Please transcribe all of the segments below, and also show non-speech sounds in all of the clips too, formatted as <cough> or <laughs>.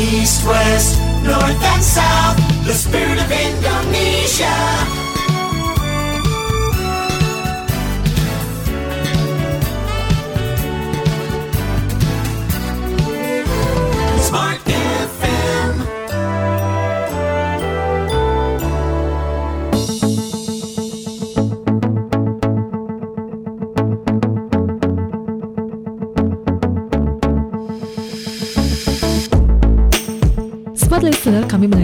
East, west, north and south, the spirit of Indonesia.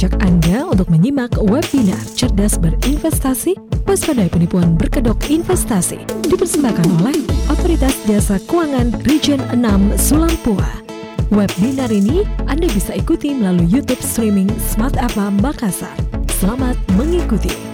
Mengajak Anda untuk menyimak webinar Cerdas Berinvestasi Waspadai Penipuan Berkedok Investasi dipersembahkan oleh Otoritas Jasa Keuangan Region 6 Sulampua. Webinar ini Anda bisa ikuti melalui YouTube streaming Smart Apa Makassar. Selamat mengikuti.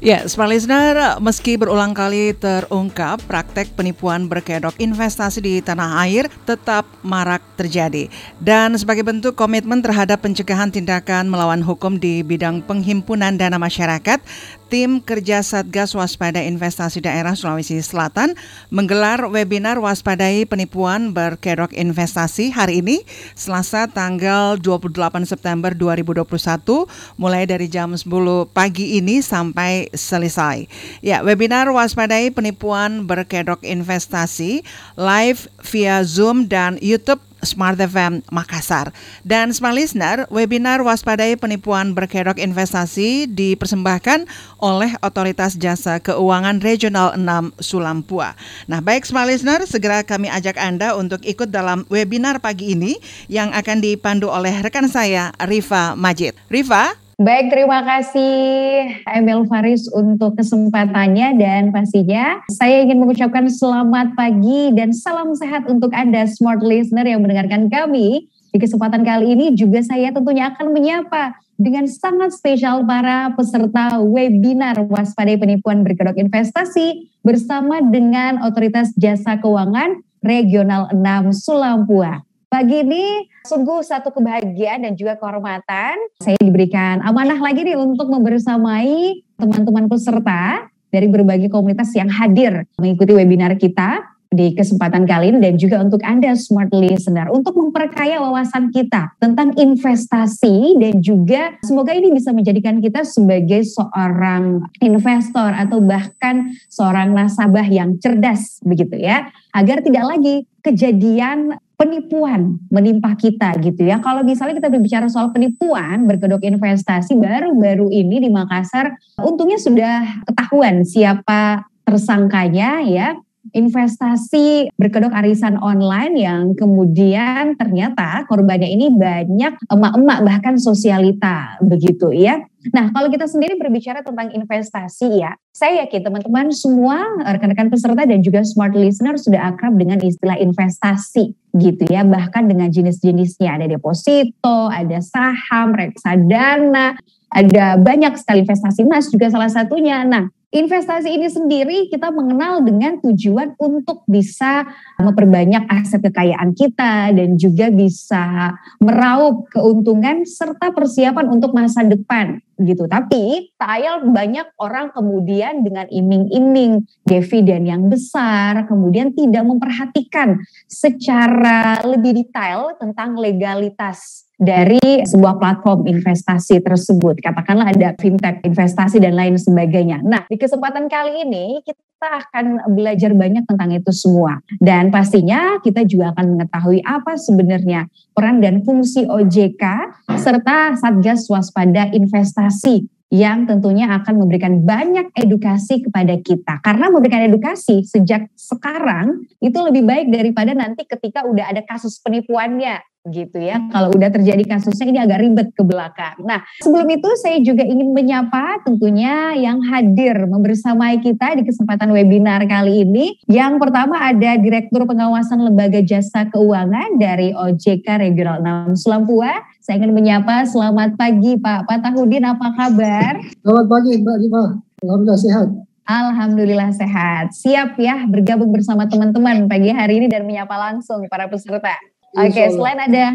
Ya, Smart Listener, meski berulang kali terungkap praktek penipuan berkedok investasi di tanah air tetap marak terjadi. Dan sebagai bentuk komitmen terhadap pencegahan tindakan melawan hukum di bidang penghimpunan dana masyarakat, tim kerja Satgas Waspada Investasi Daerah Sulawesi Selatan menggelar webinar Waspadai Penipuan Berkedok Investasi hari ini, Selasa tanggal 28 September 2021, mulai dari jam 10 pagi ini sampai selesai. Ya, webinar waspadai penipuan berkedok investasi live via Zoom dan YouTube Smart FM Makassar. Dan Smart Listener, webinar waspadai penipuan berkedok investasi dipersembahkan oleh Otoritas Jasa Keuangan Regional 6 Sulampua. Nah, baik Smart Listener, segera kami ajak Anda untuk ikut dalam webinar pagi ini yang akan dipandu oleh rekan saya Riva Majid. Riva, Baik, terima kasih Emil Faris untuk kesempatannya dan pastinya saya ingin mengucapkan selamat pagi dan salam sehat untuk Anda smart listener yang mendengarkan kami. Di kesempatan kali ini juga saya tentunya akan menyapa dengan sangat spesial para peserta webinar waspadai penipuan berkedok investasi bersama dengan Otoritas Jasa Keuangan Regional 6 Sulampua. Pagi ini sungguh satu kebahagiaan dan juga kehormatan. Saya diberikan amanah lagi nih untuk membersamai teman-teman peserta dari berbagai komunitas yang hadir mengikuti webinar kita di kesempatan kali ini dan juga untuk Anda smart listener untuk memperkaya wawasan kita tentang investasi dan juga semoga ini bisa menjadikan kita sebagai seorang investor atau bahkan seorang nasabah yang cerdas begitu ya agar tidak lagi kejadian penipuan menimpa kita gitu ya. Kalau misalnya kita berbicara soal penipuan berkedok investasi baru-baru ini di Makassar untungnya sudah ketahuan siapa tersangkanya ya investasi berkedok arisan online yang kemudian ternyata korbannya ini banyak emak-emak bahkan sosialita begitu ya. Nah kalau kita sendiri berbicara tentang investasi ya, saya yakin teman-teman semua rekan-rekan peserta dan juga smart listener sudah akrab dengan istilah investasi gitu ya. Bahkan dengan jenis-jenisnya ada deposito, ada saham, reksadana, ada banyak sekali investasi emas juga salah satunya. Nah investasi ini sendiri kita mengenal dengan tujuan untuk bisa memperbanyak aset kekayaan kita dan juga bisa meraup keuntungan serta persiapan untuk masa depan gitu. Tapi tak banyak orang kemudian dengan iming-iming dividen yang besar kemudian tidak memperhatikan secara lebih detail tentang legalitas dari sebuah platform investasi tersebut. Katakanlah ada fintech investasi dan lain sebagainya. Nah, di kesempatan kali ini kita akan belajar banyak tentang itu semua. Dan pastinya kita juga akan mengetahui apa sebenarnya peran dan fungsi OJK serta Satgas Waspada Investasi yang tentunya akan memberikan banyak edukasi kepada kita. Karena memberikan edukasi sejak sekarang itu lebih baik daripada nanti ketika udah ada kasus penipuannya gitu ya. Kalau udah terjadi kasusnya ini agak ribet ke belakang. Nah, sebelum itu saya juga ingin menyapa tentunya yang hadir membersamai kita di kesempatan webinar kali ini. Yang pertama ada Direktur Pengawasan Lembaga Jasa Keuangan dari OJK Regional 6 Sulampua. Saya ingin menyapa selamat pagi Pak Patahudin apa kabar? Selamat pagi Mbak Rima. Alhamdulillah sehat. Alhamdulillah sehat. Siap ya bergabung bersama teman-teman pagi hari ini dan menyapa langsung para peserta. Oke, selain ada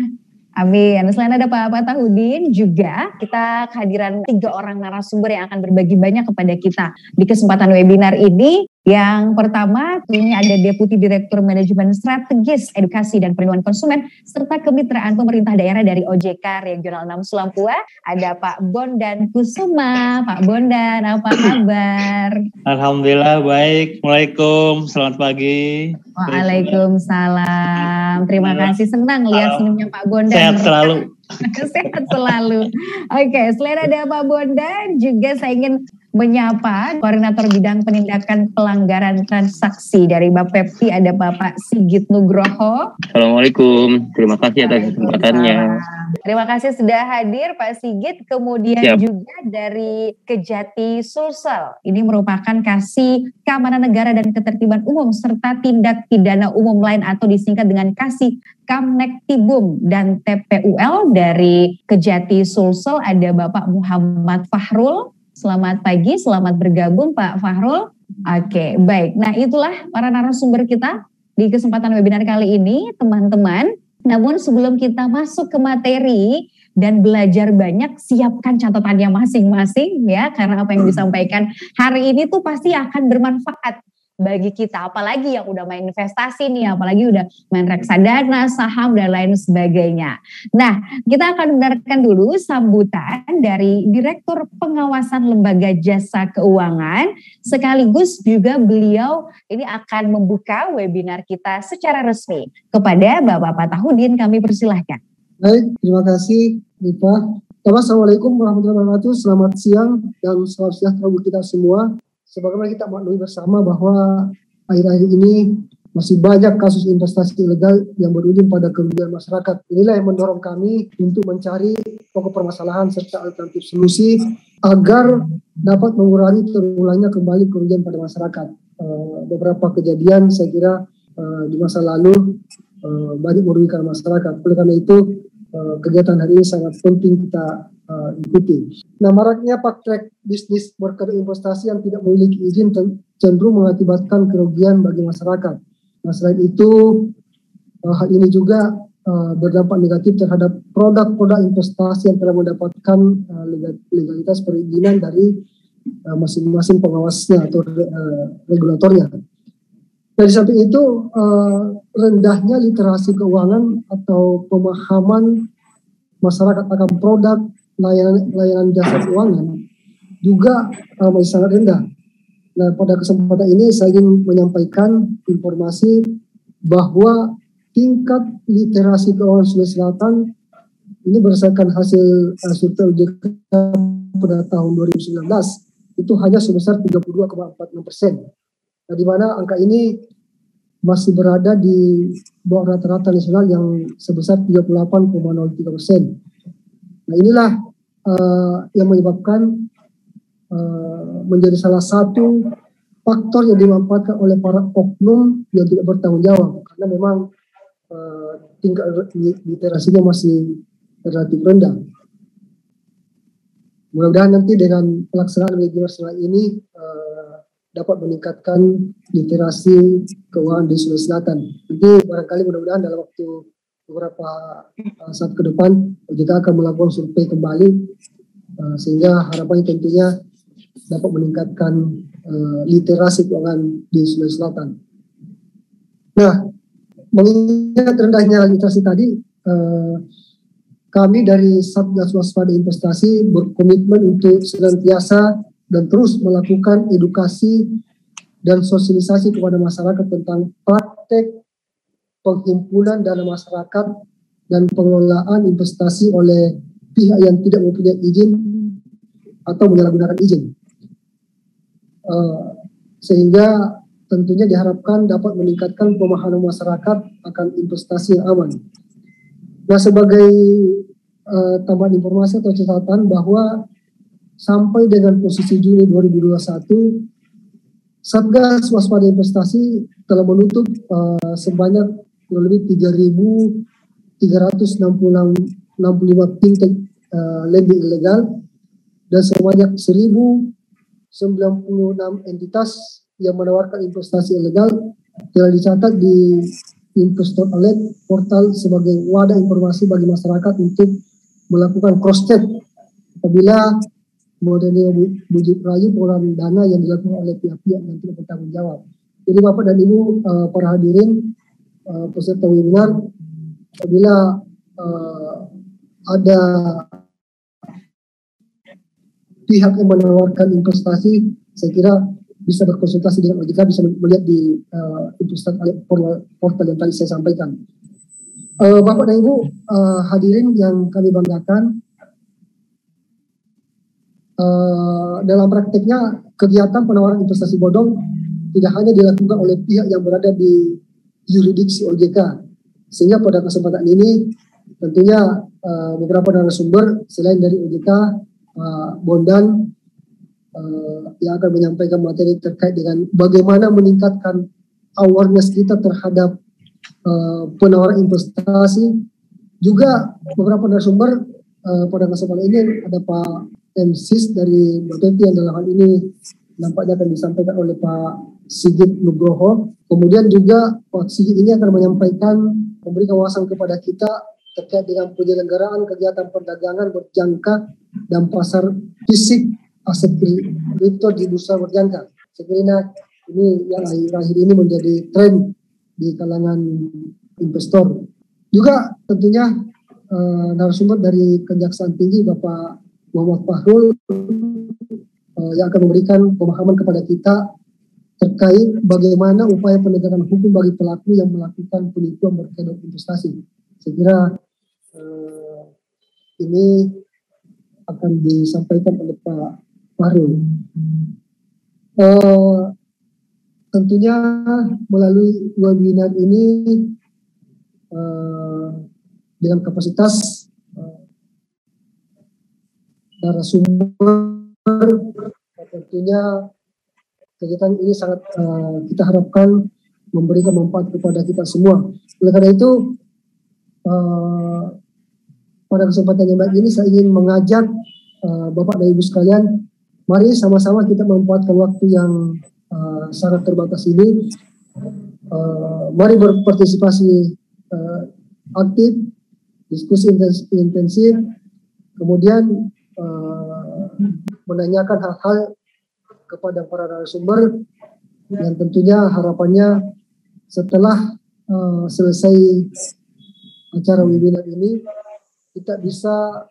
Amin. Selain ada Pak Patahudin, juga kita kehadiran tiga orang narasumber yang akan berbagi banyak kepada kita di kesempatan webinar ini. Yang pertama, ini ada Deputi Direktur Manajemen Strategis Edukasi dan Perlindungan Konsumen serta Kemitraan Pemerintah Daerah dari OJK Regional 6 Sulampua. Ada Pak Bondan Kusuma. Pak Bondan, apa kabar? Alhamdulillah baik. Assalamualaikum. Selamat pagi. Waalaikumsalam. Terima kasih senang lihat senyumnya Pak Bondan. Sehat selalu. <laughs> Sehat selalu. Oke, selain ada Pak Bondan, juga saya ingin menyapa Koordinator Bidang Penindakan Pelanggaran Transaksi dari Bapepti ada Bapak Sigit Nugroho. Assalamualaikum, terima kasih atas kesempatannya. Terima kasih sudah hadir Pak Sigit. Kemudian Siap. juga dari Kejati Sulsel. Ini merupakan kasih keamanan negara dan ketertiban umum serta tindak pidana umum lain atau disingkat dengan kasih Kamnektibum dan TPUL dari Kejati Sulsel ada Bapak Muhammad Fahrul. Selamat pagi, selamat bergabung Pak Fahrul. Oke, baik. Nah itulah para narasumber kita di kesempatan webinar kali ini, teman-teman. Namun sebelum kita masuk ke materi dan belajar banyak, siapkan catatannya masing-masing ya, karena apa yang disampaikan hari ini tuh pasti akan bermanfaat bagi kita, apalagi yang udah main investasi nih, apalagi udah main reksadana, saham dan lain sebagainya. Nah, kita akan mendengarkan dulu sambutan dari Direktur Pengawasan Lembaga Jasa Keuangan, sekaligus juga beliau ini akan membuka webinar kita secara resmi kepada Bapak Patahudin. Kami persilahkan. Baik, terima kasih. Pertama, Assalamualaikum warahmatullahi wabarakatuh. Selamat siang dan selamat sejahtera untuk kita semua. Sebagaimana kita maklumi bersama bahwa akhir-akhir ini masih banyak kasus investasi ilegal yang berujung pada kerugian masyarakat. Inilah yang mendorong kami untuk mencari pokok permasalahan serta alternatif solusi agar dapat mengurangi terulangnya kembali kerugian pada masyarakat. Eh, beberapa kejadian saya kira eh, di masa lalu eh, banyak merugikan masyarakat. Oleh karena itu kegiatan hari ini sangat penting kita eh, ikuti. Nah, maraknya praktek bisnis berkedok investasi yang tidak memiliki izin cenderung mengakibatkan kerugian bagi masyarakat. Nah, selain itu, eh, hal ini juga eh, berdampak negatif terhadap produk-produk investasi yang telah mendapatkan legal- legalitas perizinan dari eh, masing-masing pengawasnya atau eh, regulatornya. Dari samping itu, eh, rendahnya literasi keuangan atau pemahaman masyarakat akan produk layanan, layanan jasa keuangan juga uh, masih sangat rendah. Nah, pada kesempatan ini saya ingin menyampaikan informasi bahwa tingkat literasi keuangan Sulawesi Selatan ini berdasarkan hasil uh, survei OJK pada tahun 2019 itu hanya sebesar 32,46 persen. Nah, di mana angka ini masih berada di bawah rata-rata nasional yang sebesar 38,03 persen. Nah inilah uh, yang menyebabkan uh, menjadi salah satu faktor yang dimanfaatkan oleh para oknum yang tidak bertanggung jawab karena memang uh, tingkat li- literasinya masih relatif rendah. Mudah-mudahan nanti dengan pelaksanaan webinar setelah ini uh, dapat meningkatkan literasi keuangan di Sulawesi Selatan. Nanti barangkali mudah-mudahan dalam waktu beberapa uh, saat ke depan OJK akan melakukan survei kembali uh, sehingga harapannya tentunya dapat meningkatkan uh, literasi keuangan di Sulawesi Selatan. Nah, mengingat rendahnya literasi tadi, kami dari Satgas Waspada Investasi berkomitmen untuk senantiasa dan terus melakukan edukasi dan sosialisasi kepada masyarakat tentang praktek penghimpunan dana masyarakat dan pengelolaan investasi oleh pihak yang tidak mempunyai izin atau menyalahgunakan izin. Uh, sehingga tentunya diharapkan dapat meningkatkan pemahaman masyarakat akan investasi yang aman. Nah, sebagai uh, tambahan informasi atau catatan bahwa sampai dengan posisi Juni 2021 Satgas Waspada Investasi telah menutup uh, sebanyak kurang lebih 3.365 fintech uh, lending ilegal dan sebanyak 1.096 entitas yang menawarkan investasi ilegal telah dicatat di Investor Alert portal sebagai wadah informasi bagi masyarakat untuk melakukan cross check apabila modernnya bujuk rayu pengelolaan dana yang dilakukan oleh pihak-pihak yang tidak bertanggung jawab. Jadi Bapak dan Ibu uh, para hadirin uh, peserta webinar, apabila uh, ada pihak yang menawarkan investasi, saya kira bisa berkonsultasi dengan OJK, bisa melihat di uh, portal yang tadi saya sampaikan. Uh, Bapak dan Ibu uh, hadirin yang kami banggakan, uh, dalam prakteknya kegiatan penawaran investasi bodong tidak hanya dilakukan oleh pihak yang berada di yuridiksi OJK, sehingga pada kesempatan ini tentunya uh, beberapa narasumber selain dari OJK, uh, Bondan uh, yang akan menyampaikan materi terkait dengan bagaimana meningkatkan awareness kita terhadap uh, penawaran investasi. Juga beberapa narasumber uh, pada kesempatan ini ada Pak MSIS dari Bapeti yang dalam hal ini nampaknya akan disampaikan oleh Pak Sigit Nugroho. Kemudian juga Pak Sigit ini akan menyampaikan memberikan wawasan kepada kita terkait dengan penyelenggaraan kegiatan perdagangan berjangka dan pasar fisik aset kripto di bursa berjangka. Sekiranya ini yang akhir-akhir ini menjadi tren di kalangan investor. Juga tentunya uh, narasumber dari Kejaksaan Tinggi Bapak Muhammad Fahrul uh, yang akan memberikan pemahaman kepada kita terkait bagaimana upaya penegakan hukum bagi pelaku yang melakukan penipuan berkedok investasi. Saya kira uh, ini akan disampaikan oleh Pak Fahrul. Uh, tentunya melalui webinar ini uh, dengan kapasitas uh, narasumber tentunya kegiatan ini sangat uh, kita harapkan memberikan manfaat kepada kita semua. Oleh karena itu uh, pada kesempatan yang baik ini saya ingin mengajak uh, Bapak dan Ibu sekalian, mari sama-sama kita memanfaatkan waktu yang uh, sangat terbatas ini. Uh, mari berpartisipasi uh, aktif, diskusi intensif, kemudian uh, menanyakan hal-hal kepada para narasumber yang tentunya harapannya setelah uh, selesai acara webinar ini kita bisa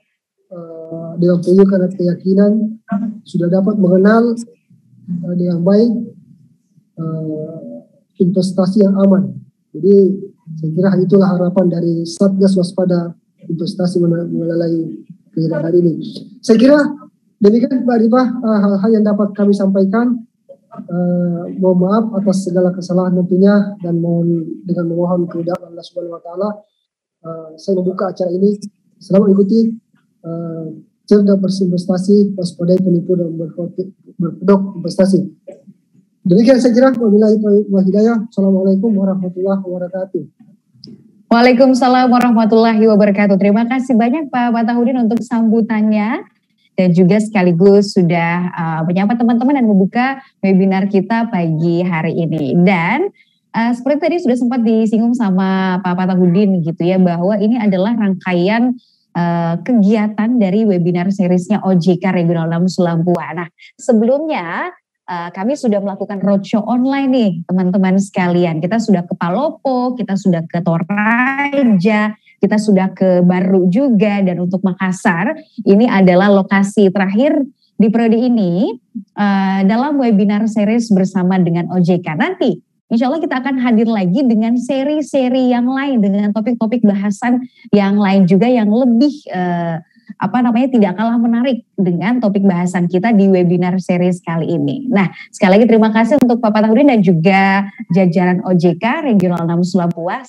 uh, dengan penuh keyakinan sudah dapat mengenal uh, dengan baik uh, investasi yang aman. Jadi saya kira itulah harapan dari Satgas Waspada Investasi mengenai kegiatan hari ini. Saya kira Demikian Mbak Rifah uh, hal-hal yang dapat kami sampaikan. Uh, mohon maaf atas segala kesalahan tentunya dan mohon dengan memohon keridhaan Allah Subhanahu wa taala uh, saya membuka acara ini. Selamat ikuti uh, cerdas berinvestasi, waspadai penipu dan berkedok investasi. Demikian saya kira wabillahi hidayah. Assalamualaikum warahmatullahi wabarakatuh. Waalaikumsalam warahmatullahi wabarakatuh. Terima kasih banyak Pak Fatahudin untuk sambutannya dan juga sekaligus sudah uh, menyapa teman-teman dan membuka webinar kita pagi hari ini. Dan uh, seperti tadi sudah sempat disinggung sama Pak Patahudin gitu ya bahwa ini adalah rangkaian uh, kegiatan dari webinar seriesnya OJK Regional 6 Sulampua. Nah, sebelumnya uh, kami sudah melakukan roadshow online nih teman-teman sekalian. Kita sudah ke Palopo, kita sudah ke Toraja, kita sudah ke Baru juga dan untuk Makassar ini adalah lokasi terakhir di periode ini uh, dalam webinar series bersama dengan OJK nanti. Insya Allah kita akan hadir lagi dengan seri-seri yang lain dengan topik-topik bahasan yang lain juga yang lebih uh, apa namanya tidak kalah menarik dengan topik bahasan kita di webinar series kali ini. Nah, sekali lagi terima kasih untuk Bapak Tahudin dan juga jajaran OJK Regional 6 Sulampua.